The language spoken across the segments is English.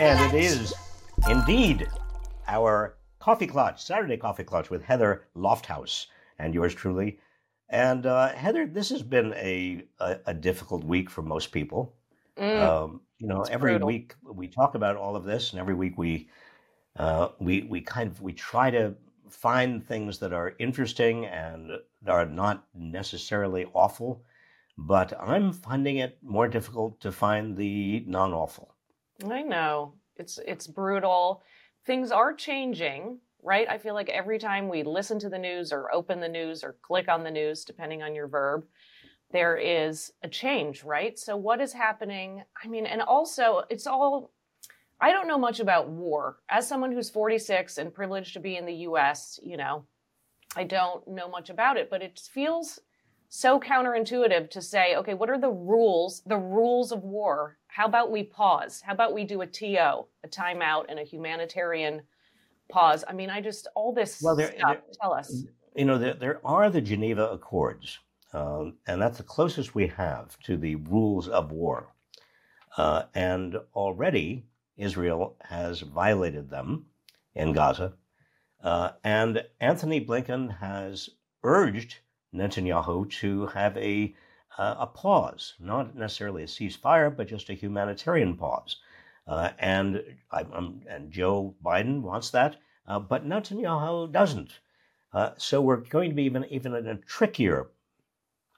And it is indeed our coffee klatch, Saturday coffee klatch with Heather Lofthouse and yours truly. And uh, Heather, this has been a, a, a difficult week for most people. Mm, Um, you know, every brutal. week we talk about all of this, and every week we uh, we we kind of we try to find things that are interesting and are not necessarily awful. But I'm finding it more difficult to find the non-awful. I know. It's it's brutal. Things are changing, right? I feel like every time we listen to the news or open the news or click on the news, depending on your verb, there is a change, right? So what is happening? I mean, and also it's all I don't know much about war. As someone who's 46 and privileged to be in the US, you know, I don't know much about it, but it feels so counterintuitive to say, okay, what are the rules, the rules of war? How about we pause? How about we do a TO, a timeout, and a humanitarian pause? I mean, I just, all this Well, there- stuff, there- tell us. You know, there, there are the Geneva Accords, um, and that's the closest we have to the rules of war. Uh, and already Israel has violated them in Gaza. Uh, and Antony Blinken has urged Netanyahu to have a, uh, a pause, not necessarily a ceasefire, but just a humanitarian pause. Uh, and, I, and Joe Biden wants that, uh, but Netanyahu doesn't. Uh, so we're going to be even even in a trickier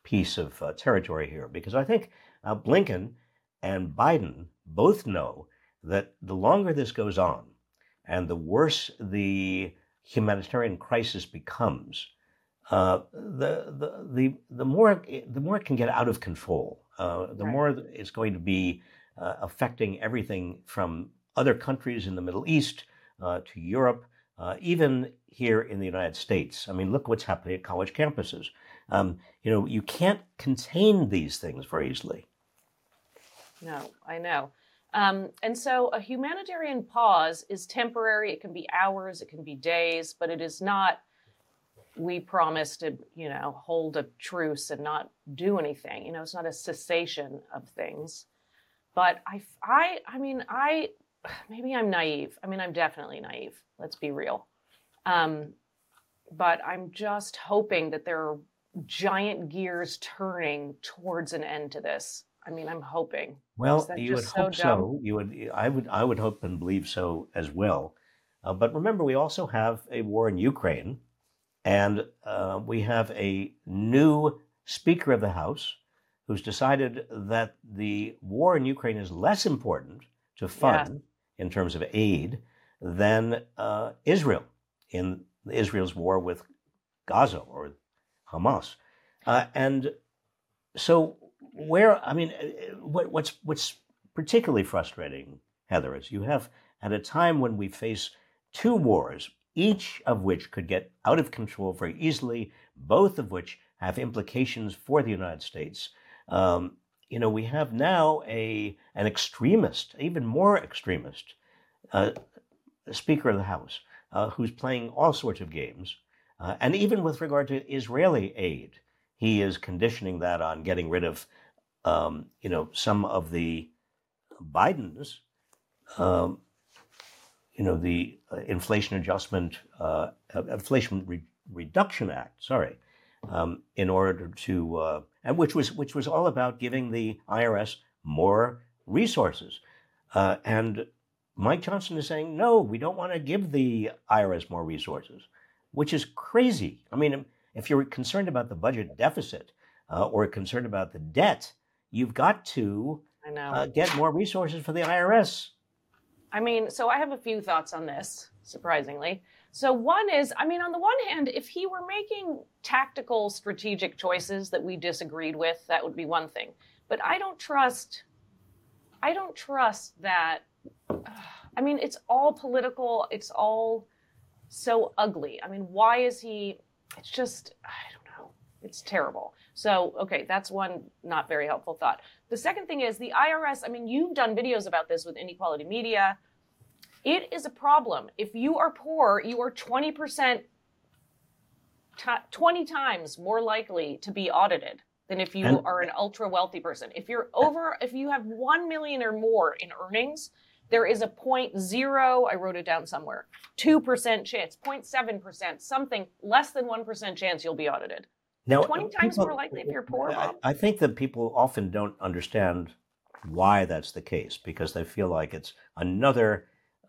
piece of uh, territory here because I think uh, Blinken and Biden both know that the longer this goes on, and the worse the humanitarian crisis becomes, uh, the, the the the more it- the more it can get out of control, uh, the Right. more it's going to be uh, affecting everything from other countries in the Middle East uh, to Europe uh, even here in the United States. I mean, look what's happening at college campuses. Um, you know, you can't contain these things very easily. No, I know. Um, and so a humanitarian pause is temporary. It can be hours, it can be days, but it is not, we promise to, you know, hold a truce and not do anything. You know, it's not a cessation of things. But I, I, I mean, I, maybe I'm naive. I mean, I'm definitely naive. Let's be real. Um, but I'm just hoping that there are giant gears turning towards an end to this. I mean, I'm hoping. Well, you would so hope so. You would. I would. I would hope and believe so as well. Uh, but remember, we also have a war in Ukraine, and uh, we have a new Speaker of the House who's decided that the war in Ukraine is less important to fund in terms of aid than uh, Israel in Israel's war with Gaza or Hamas, uh, and so where I mean, uh, what, what's what's particularly frustrating, Heather, is you have at a time when we face two wars, each of which could get out of control very easily, both of which have implications for the United States. Um, you know, we have now a an extremist, even more extremist, uh, Speaker of the House, uh, who's playing all sorts of games, uh, and even with regard to Israeli aid, he is conditioning that on getting rid of, um, you know, some of the Biden's, um, you know, the uh, Inflation Adjustment, uh, uh, Inflation Re- Reduction Act. Sorry, um, in order to, uh, and which was which was all about giving the IRS more resources, uh, and Mike Johnson is saying no, we don't want to give the IRS more resources, which is crazy. I mean, if you're concerned about the budget deficit uh, or concerned about the debt, you've got to I know. uh, get more resources for the IRS. I mean, so I have a few thoughts on this, surprisingly. So, one is, I mean, on the one hand, if he were making tactical, strategic choices that we disagreed with, that would be one thing. But I don't trust, I don't trust that. I mean, it's all political, it's all so ugly. I mean, why is he, it's just, I don't. It's terrible. So, okay, that's one not very helpful thought. The second thing is the IRS. I mean, you've done videos about this with Inequality Media. It is a problem. If you are poor, you are 20%, ti 20 times more likely to be audited than if you And- are an ultra wealthy person. If you're over, if you have 1 million or more in earnings, there is a point zero, I wrote it down somewhere, 2% chance, 0.7%, something less than 1% chance you'll be audited. Now, 20 times more likely if you're poor, I, I think that people often don't understand why that's the case because they feel like it's another,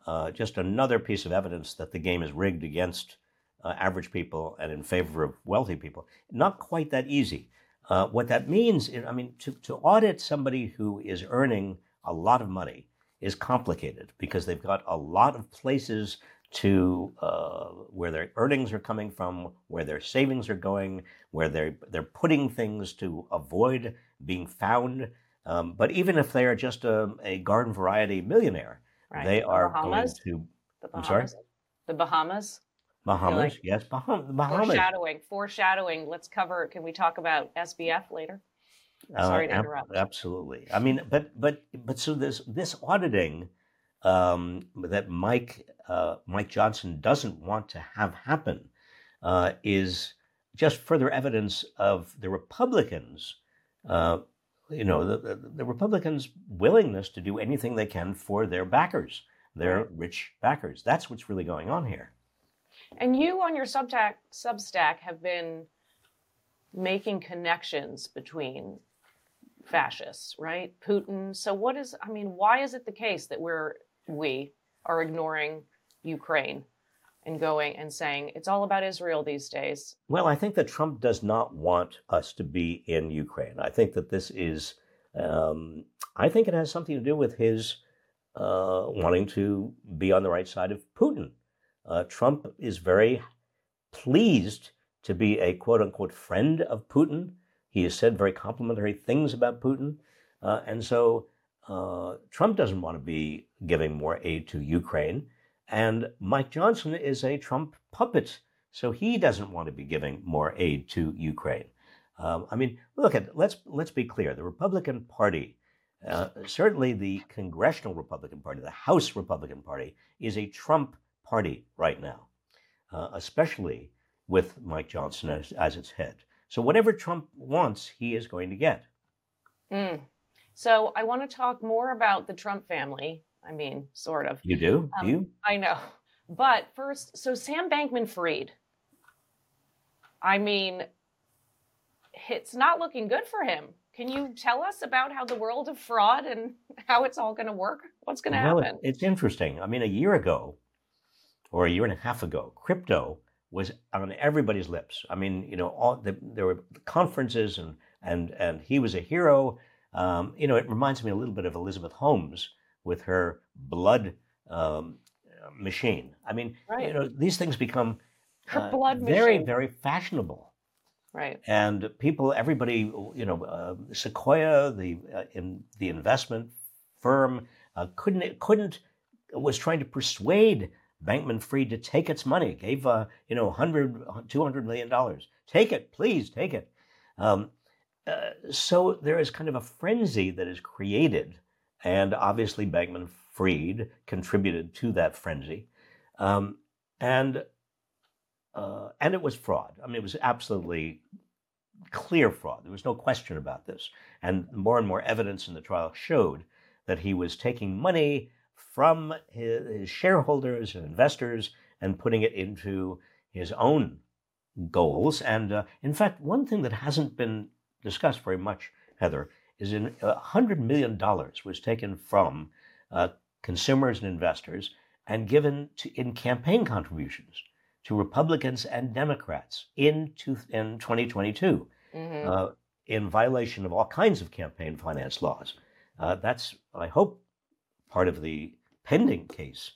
uh, just another piece of evidence that the game is rigged against uh, average people and in favor of wealthy people. Not quite that easy. Uh, what that means, is, I mean, to, to audit somebody who is earning a lot of money is complicated because they've got a lot of places to uh, where their earnings are coming from, where their savings are going, where they're they're putting things to avoid being found. Um, but even if they are just a, a garden variety millionaire, Right. they The are Bahamas? going to The I'm sorry? Bahamas. The Bahamas. Bahamas. like- yes, Bahamas. Foreshadowing. Foreshadowing. Let's cover. Can we talk about SBF later? Uh, Sorry to ab- interrupt. absolutely. I mean, but but but so this this auditing um, that Mike uh, Mike Johnson doesn't want to have happen uh, is just further evidence of the Republicans. Uh, you know, the, the, Republicans' willingness to do anything they can for their backers, their rich backers. That's what's really going on here. And you on your Substack, Substack have been making connections between fascists, right? Putin. So what is I mean, why is it the case that we're we are ignoring Ukraine and going and saying it's all about Israel these days? Well, I think that Trump does not want us to be in Ukraine. I think that this is, um, I think it has something to do with his uh, wanting to be on the right side of Putin. Uh, Trump is very pleased to be a quote unquote friend of Putin. He has said very complimentary things about Putin. Uh, and so uh, Trump doesn't want to be giving more aid to Ukraine. And Mike Johnson is a Trump puppet. So he doesn't want to be giving more aid to Ukraine. Um, I mean, look at let's let's be clear. The Republican Party, uh, certainly the Congressional Republican Party, the House Republican Party, is a Trump party right now, uh, especially with Mike Johnson as, as its head. So whatever Trump wants, he is going to get. Mm. So I want to talk more about the Trump family. I mean, sort of. You do? Um, do you? I know. But first, so Sam Bankman Fried. I mean, it's not looking good for him. Can you tell us about how the world of fraud and how it's all going to work? What's going to Well, happen? it's interesting. I mean, a year ago, or a year and a half ago, crypto was on everybody's lips. I mean, you know, all the, there were conferences, and and and he was a hero. Um, you know, it reminds me a little bit of Elizabeth Holmes with her blood um, machine. I mean, Right. you know, these things become Her uh, blood very, machine. very fashionable right. and people, everybody, you know, uh, Sequoia, the uh, in the investment firm, uh, couldn't couldn't was trying to persuade Bankman Fried to take its money. Gave uh, you know 100, 200 million dollars. Take it, please, take it. Um, uh, so there is kind of a frenzy that is created, and obviously Bankman Fried contributed to that frenzy, um, and uh, and it was fraud. I mean, it was absolutely clear fraud. There was no question about this. And more and more evidence in the trial showed that he was taking money from his, his shareholders and investors and putting it into his own goals. And uh, in fact, one thing that hasn't been discussed very much, Heather, is in uh, $100 million was taken from uh, consumers and investors and given to, in campaign contributions to Republicans and Democrats in, two, in 2022 hmm uh, in violation of all kinds of campaign finance laws. Uh, that's, I hope, part of the pending case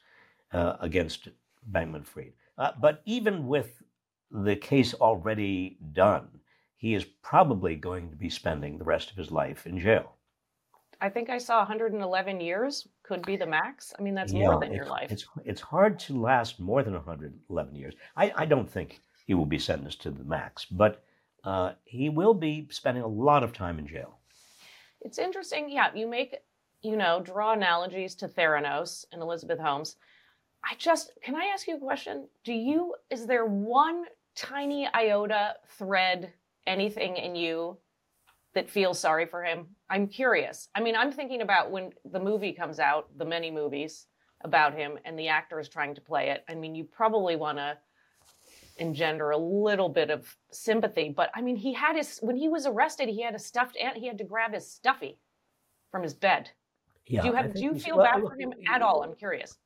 uh, against Bankman Fried. Uh, but even with the case already done, he is probably going to be spending the rest of his life in jail. I think I saw 111 years could be the max. I mean, that's more Yeah, than your life. It's, it's hard to last more than 111 years. I, I don't think he will be sentenced to the max, but uh, he will be spending a lot of time in jail. It's interesting. Yeah, you make, you know, draw analogies to Theranos and Elizabeth Holmes. I just, can I ask you a question? Do you, is there one tiny iota thread, anything in you that feels sorry for him? I'm curious. I mean, I'm thinking about when the movie comes out, the many movies about him, and the actor is trying to play it. I mean, you probably want to engender a little bit of sympathy. But I mean, he had his when he was arrested, he had a stuffed ant. He had to grab his stuffy from his bed. Yeah, do you have? Do you feel well, bad for him at all? I'm curious.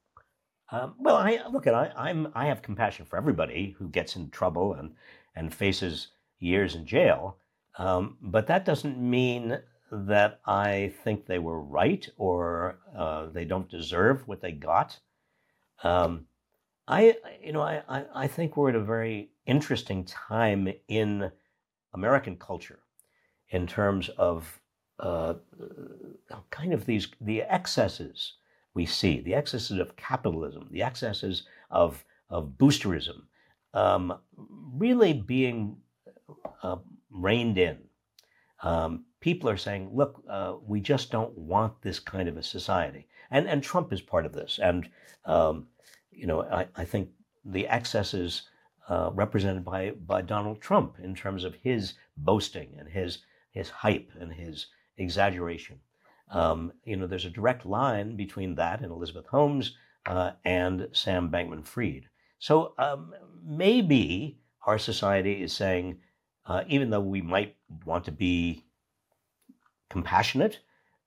Um, well, I look at I, I'm I have compassion for everybody who gets in trouble and and faces years in jail, um, but that doesn't mean that I think they were right or uh, they don't deserve what they got. Um, I, you know, I, I think we're at a very interesting time in American culture in terms of uh, kind of these the excesses we see, the excesses of capitalism, the excesses of of boosterism, um, really being uh, reined in. Um, people are saying, "Look, uh, we just don't want this kind of a society," and and Trump is part of this, and um, you know, I, I think the excesses uh, represented by, by Donald Trump in terms of his boasting and his, his hype and his exaggeration. Um, you know, there's a direct line between that and Elizabeth Holmes uh, and Sam Bankman Fried. So um, maybe our society is saying, uh, even though we might want to be compassionate,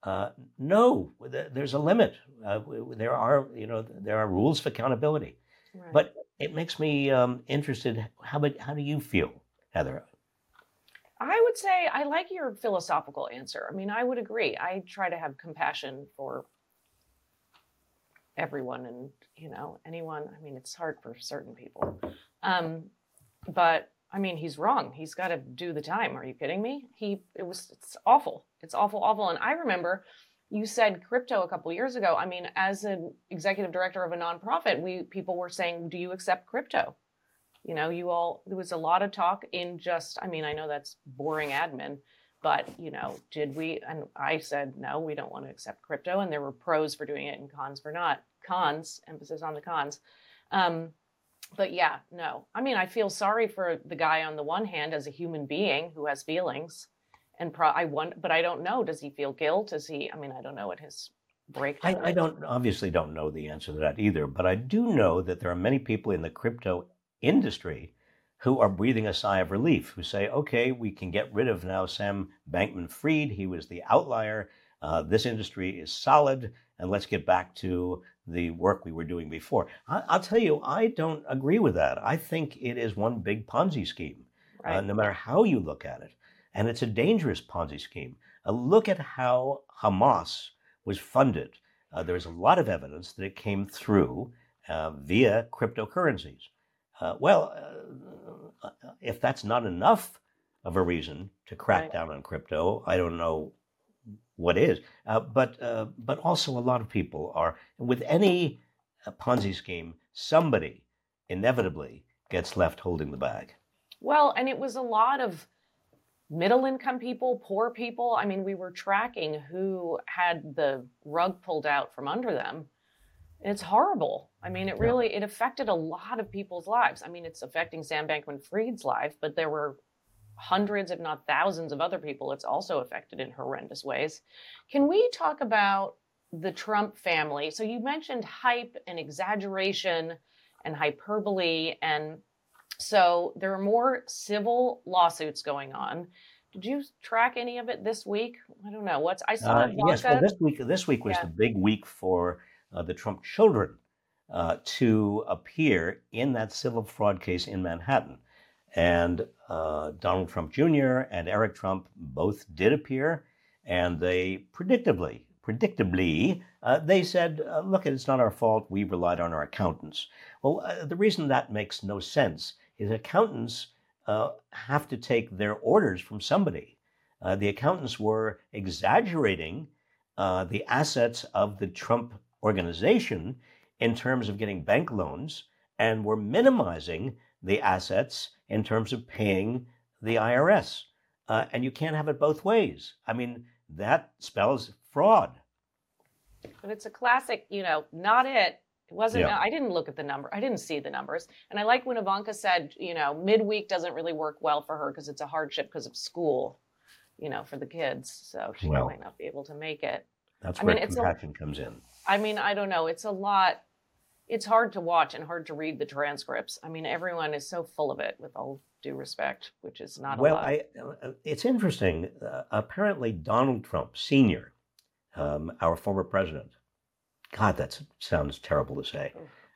uh, no, there's a limit. Uh, there are, you know, there are rules of accountability. Right. But it makes me um, interested. How about, how do you feel, Heather? I would say I like your philosophical answer. I mean, I would agree. I try to have compassion for everyone and you know anyone. I mean, it's hard for certain people, um, but I mean, he's wrong. He's got to do the time. Are you kidding me? He it was it's awful. It's awful, awful. And I remember you said crypto a couple years ago. I mean, as an executive director of a nonprofit, we people were saying, "Do you accept crypto?" You know, you all there was a lot of talk in just. I mean, I know that's boring admin, but you know, did we? And I said, no, we don't want to accept crypto. And there were pros for doing it and cons for not. Cons, emphasis on the cons. Um, but yeah, no. I mean, I feel sorry for the guy on the one hand as a human being who has feelings, and pro- I want, but I don't know. Does he feel guilt? Is he? I mean, I don't know what his breakdown. I, I don't obviously don't know the answer to that either, but I do know that there are many people in the crypto industry who are breathing a sigh of relief, who say, "Okay, we can get rid of now Sam Bankman-Fried. He was the outlier. Uh, this industry is solid, and let's get back to the work we were doing before. I, will tell you, I don't agree with that. I think it is one big Ponzi scheme, uh, right. uh, no matter how you look at it. And it's a dangerous Ponzi scheme. Uh, look at how Hamas was funded. Uh, there's a lot of evidence that it came through uh, via cryptocurrencies. Uh, well, if that's not enough of a reason to crack right. down on crypto, I don't know what is. Uh, but uh, but also a lot of people are with any uh, Ponzi scheme, somebody inevitably gets left holding the bag. Well, and it was a lot of middle income people, poor people. I mean, we were tracking who had the rug pulled out from under them. It's horrible. I mean, it really it affected a lot of people's lives. I mean, it's affecting Sam Bankman-Fried's life, but there were hundreds, if not thousands, of other people it's also affected in horrendous ways. Can we talk about the Trump family? So you mentioned hype and exaggeration and hyperbole. And so there are more civil lawsuits going on. Did you track any of it this week? I don't know. What's I saw. Uh, yes, well, this week this week was yeah. the big week for uh, the Trump children uh, to appear in that civil fraud case in Manhattan. And uh, Donald Trump Jr. and Eric Trump both did appear, and they predictably, predictably, uh, they said, uh, "Look, it's not our fault. We relied on our accountants." Well, uh, the reason that makes no sense is accountants uh, have to take their orders from somebody. Uh, the accountants were exaggerating the assets of the Trump organization in terms of getting bank loans, and were minimizing the assets in terms of paying the IRS. Uh, and you can't have it both ways. I mean, that spells fraud. But it's a classic, you know, not it. It wasn't, yeah. I didn't look at the number. I didn't see the numbers. And I like when Ivanka said, you know, midweek doesn't really work well for her because it's a hardship because of school. you know, for the kids. So she Well. might not be able to make it. That's I where mean, it's a- compassion comes in. I mean, I don't know. It's a lot. It's hard to watch and hard to read the transcripts. I mean, everyone is so full of it, with all due respect, which is not well, a lot. I, uh, it's interesting. Uh, apparently, Donald Trump Sr., um, our former president, God, that sounds terrible to say.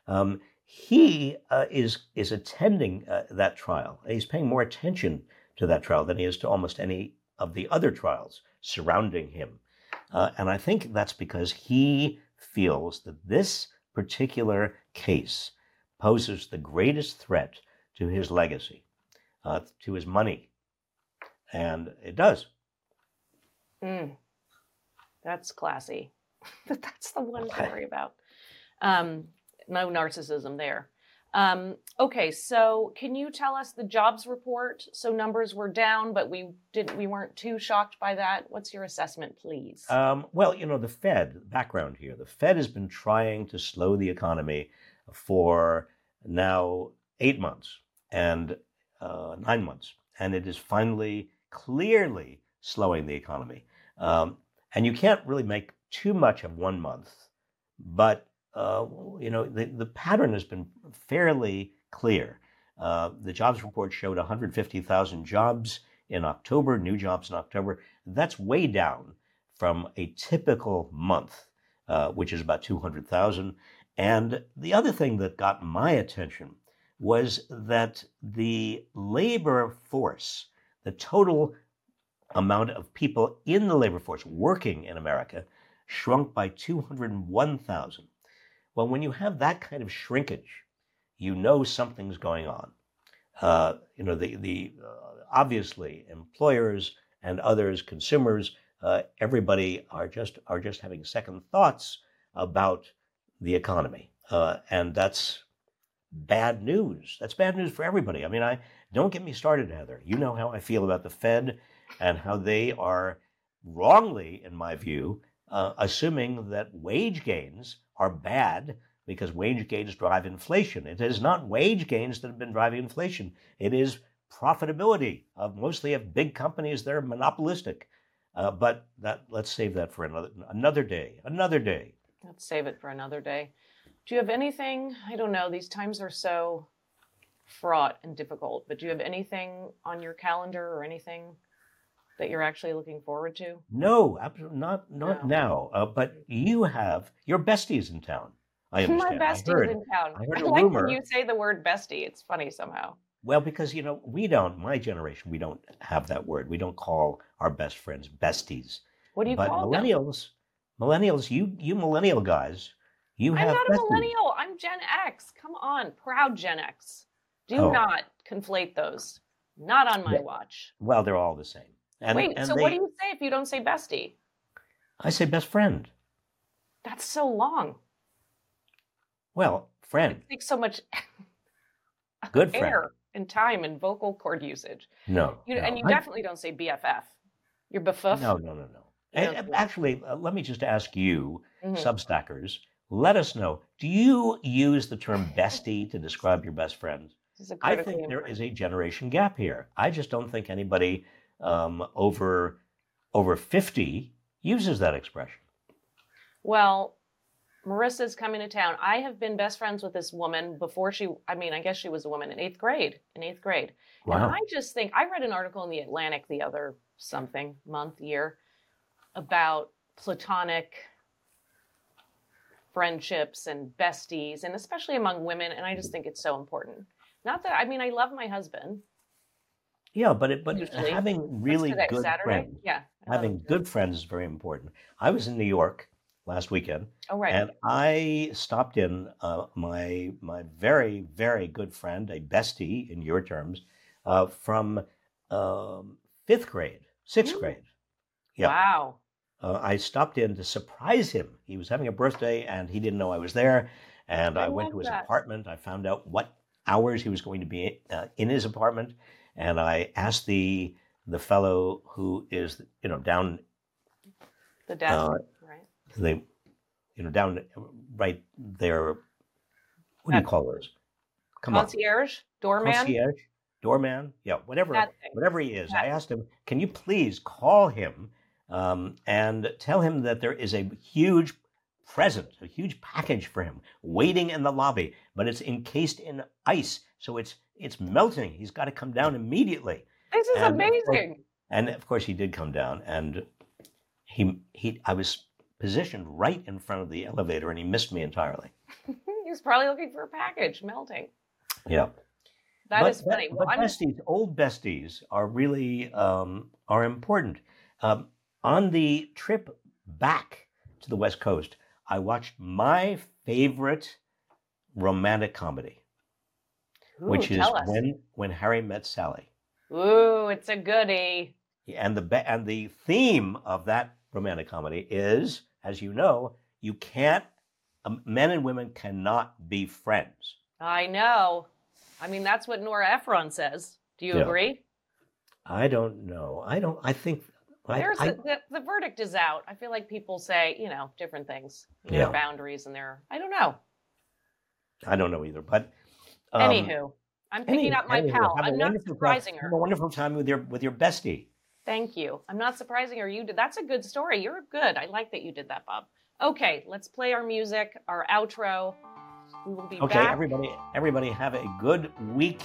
Um, he uh, is is attending uh, that trial. He's paying more attention to that trial than he is to almost any of the other trials surrounding him, uh, and I think that's because he feels that this particular case poses the greatest threat to his legacy, uh, to his money, and it does. Mm. That's classy. That's the one to worry about. Um, no narcissism there. Um, okay, so can you tell us the jobs report? So numbers were down, but we didn't. We weren't too shocked by that. What's your assessment, please? Um, well, you know, the Fed, background here, the Fed has been trying to slow the economy for now eight months and uh, nine months, and it is finally clearly slowing the economy. Um, and you can't really make too much of one month, but uh, you know the, the pattern has been fairly clear. Uh, the jobs report showed 150,000 jobs in October, new jobs in October. That's way down from a typical month, uh, which is about 200,000. And the other thing that got my attention was that the labor force, the total amount of people in the labor force working in America, shrunk by 201,000. Well, when you have that kind of shrinkage, you know something's going on. Uh, you know, the, the uh, obviously employers and others, consumers, uh, everybody are just are just having second thoughts about the economy, uh, and that's bad news. That's bad news for everybody. I mean, I don't get me started, Heather. You know how I feel about the Fed and how they are wrongly, in my view, uh, assuming that wage gains are bad because wage gains drive inflation. It is not wage gains that have been driving inflation. It is profitability of mostly of big companies that are monopolistic. Uh, but that let's save that for another another day. Another day. Let's save it for another day. Do you have anything? I don't know. These times are so fraught and difficult, but do you have anything on your calendar or anything that you're actually looking forward to? No, absolutely not. Not No. now. Uh, but you have your besties in town. I My understand. I bestie's heard. in town. I heard I a like rumor. when you say the word bestie. It's funny somehow. Well, because you know we don't. My generation, we don't have that word. We don't call our best friends besties. What do you but call them? millennials, millennials, you you millennial guys, you I'm have not a millennial. I'm Gen X. Come on, proud Gen X. Do Oh. not conflate those. Not on my Yeah. watch. Well, they're all the same. And, Wait, and so they, what do you say if you don't say bestie? I say best friend. That's so long. Well, friend, It takes so much good friend. air and time and vocal cord usage. No, You, no. and you I- definitely don't say BFF. You're BFF. No, no, no, no. And- actually, uh, let me just ask you, Mhm. Substackers, let us know. Do you use the term bestie to describe your best friend? This is a I think there is a generation gap here. I just don't think anybody um, over over fifty uses that expression. Well, Marissa's coming to town. I have been best friends with this woman before she, I mean, I guess she was a woman in eighth grade. In eighth grade. And I just think, I read an article in the Atlantic the other something month, year about platonic friendships and besties, and especially among women. And I just think it's so important. Not that, I mean, I love my husband. Yeah, but it, but Usually. having really today, good Saturday? friends, Yeah. Having good friends is very important. I was in New York last weekend, Oh, right. and I stopped in uh, my my very very good friend, a bestie in your terms, uh, from um, fifth grade, sixth Mm. grade. Yeah, Wow. uh, I stopped in to surprise him. He was having a birthday, and he didn't know I was there. And I I, went to his that. apartment. I found out what hours he was going to be uh, in his apartment, and I asked the the fellow who is you know down The desk. Uh, right. the you know down right there. What do you call those? Come on, Concierge? Doorman? concierge. doorman, yeah, whatever, whatever he is. I asked him, "Can you please call him um, and tell him that there is a huge present, a huge package for him waiting in the lobby, but it's encased in ice, so it's it's melting. He's got to come down immediately." This is And of course- amazing. And of course, he did come down, and he he I was positioned right in front of the elevator, and he missed me entirely. He was probably looking for a package melting. Yeah. That but, is funny. But, well, but besties, old besties, are really um, are important. Um, on the trip back to the West Coast, I watched my favorite romantic comedy, Ooh, which is us. when when Harry met Sally, Ooh, it's a goodie. and the and the theme of that romantic comedy is, as you know, you can't um, men and women cannot be friends. I know. I mean, that's what Nora Ephron says. Do you Yeah. agree? I don't know. I don't. I think. I, There's I- a, the, the verdict is out. I feel like people say, you know, different things. Their Yeah. boundaries and their I don't know. I don't know either. But um, Anywho, I'm picking up my pal. I'm not surprising time, her. Have a wonderful time with your with your bestie. Thank you. I'm not surprising her. You did. That's a good story. You're good. I like that you did that, Bob. Okay, let's play our music, our outro. We will be Okay, back. everybody, everybody, have a good week.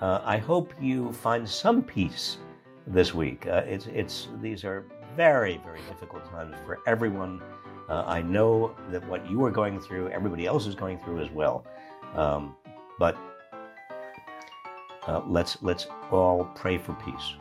Uh, I hope you find some peace this week. Uh, it's it's these are very very difficult times for everyone. Uh, I know that what you are going through, everybody else is going through as well. Um, but uh, let's let's all pray for peace.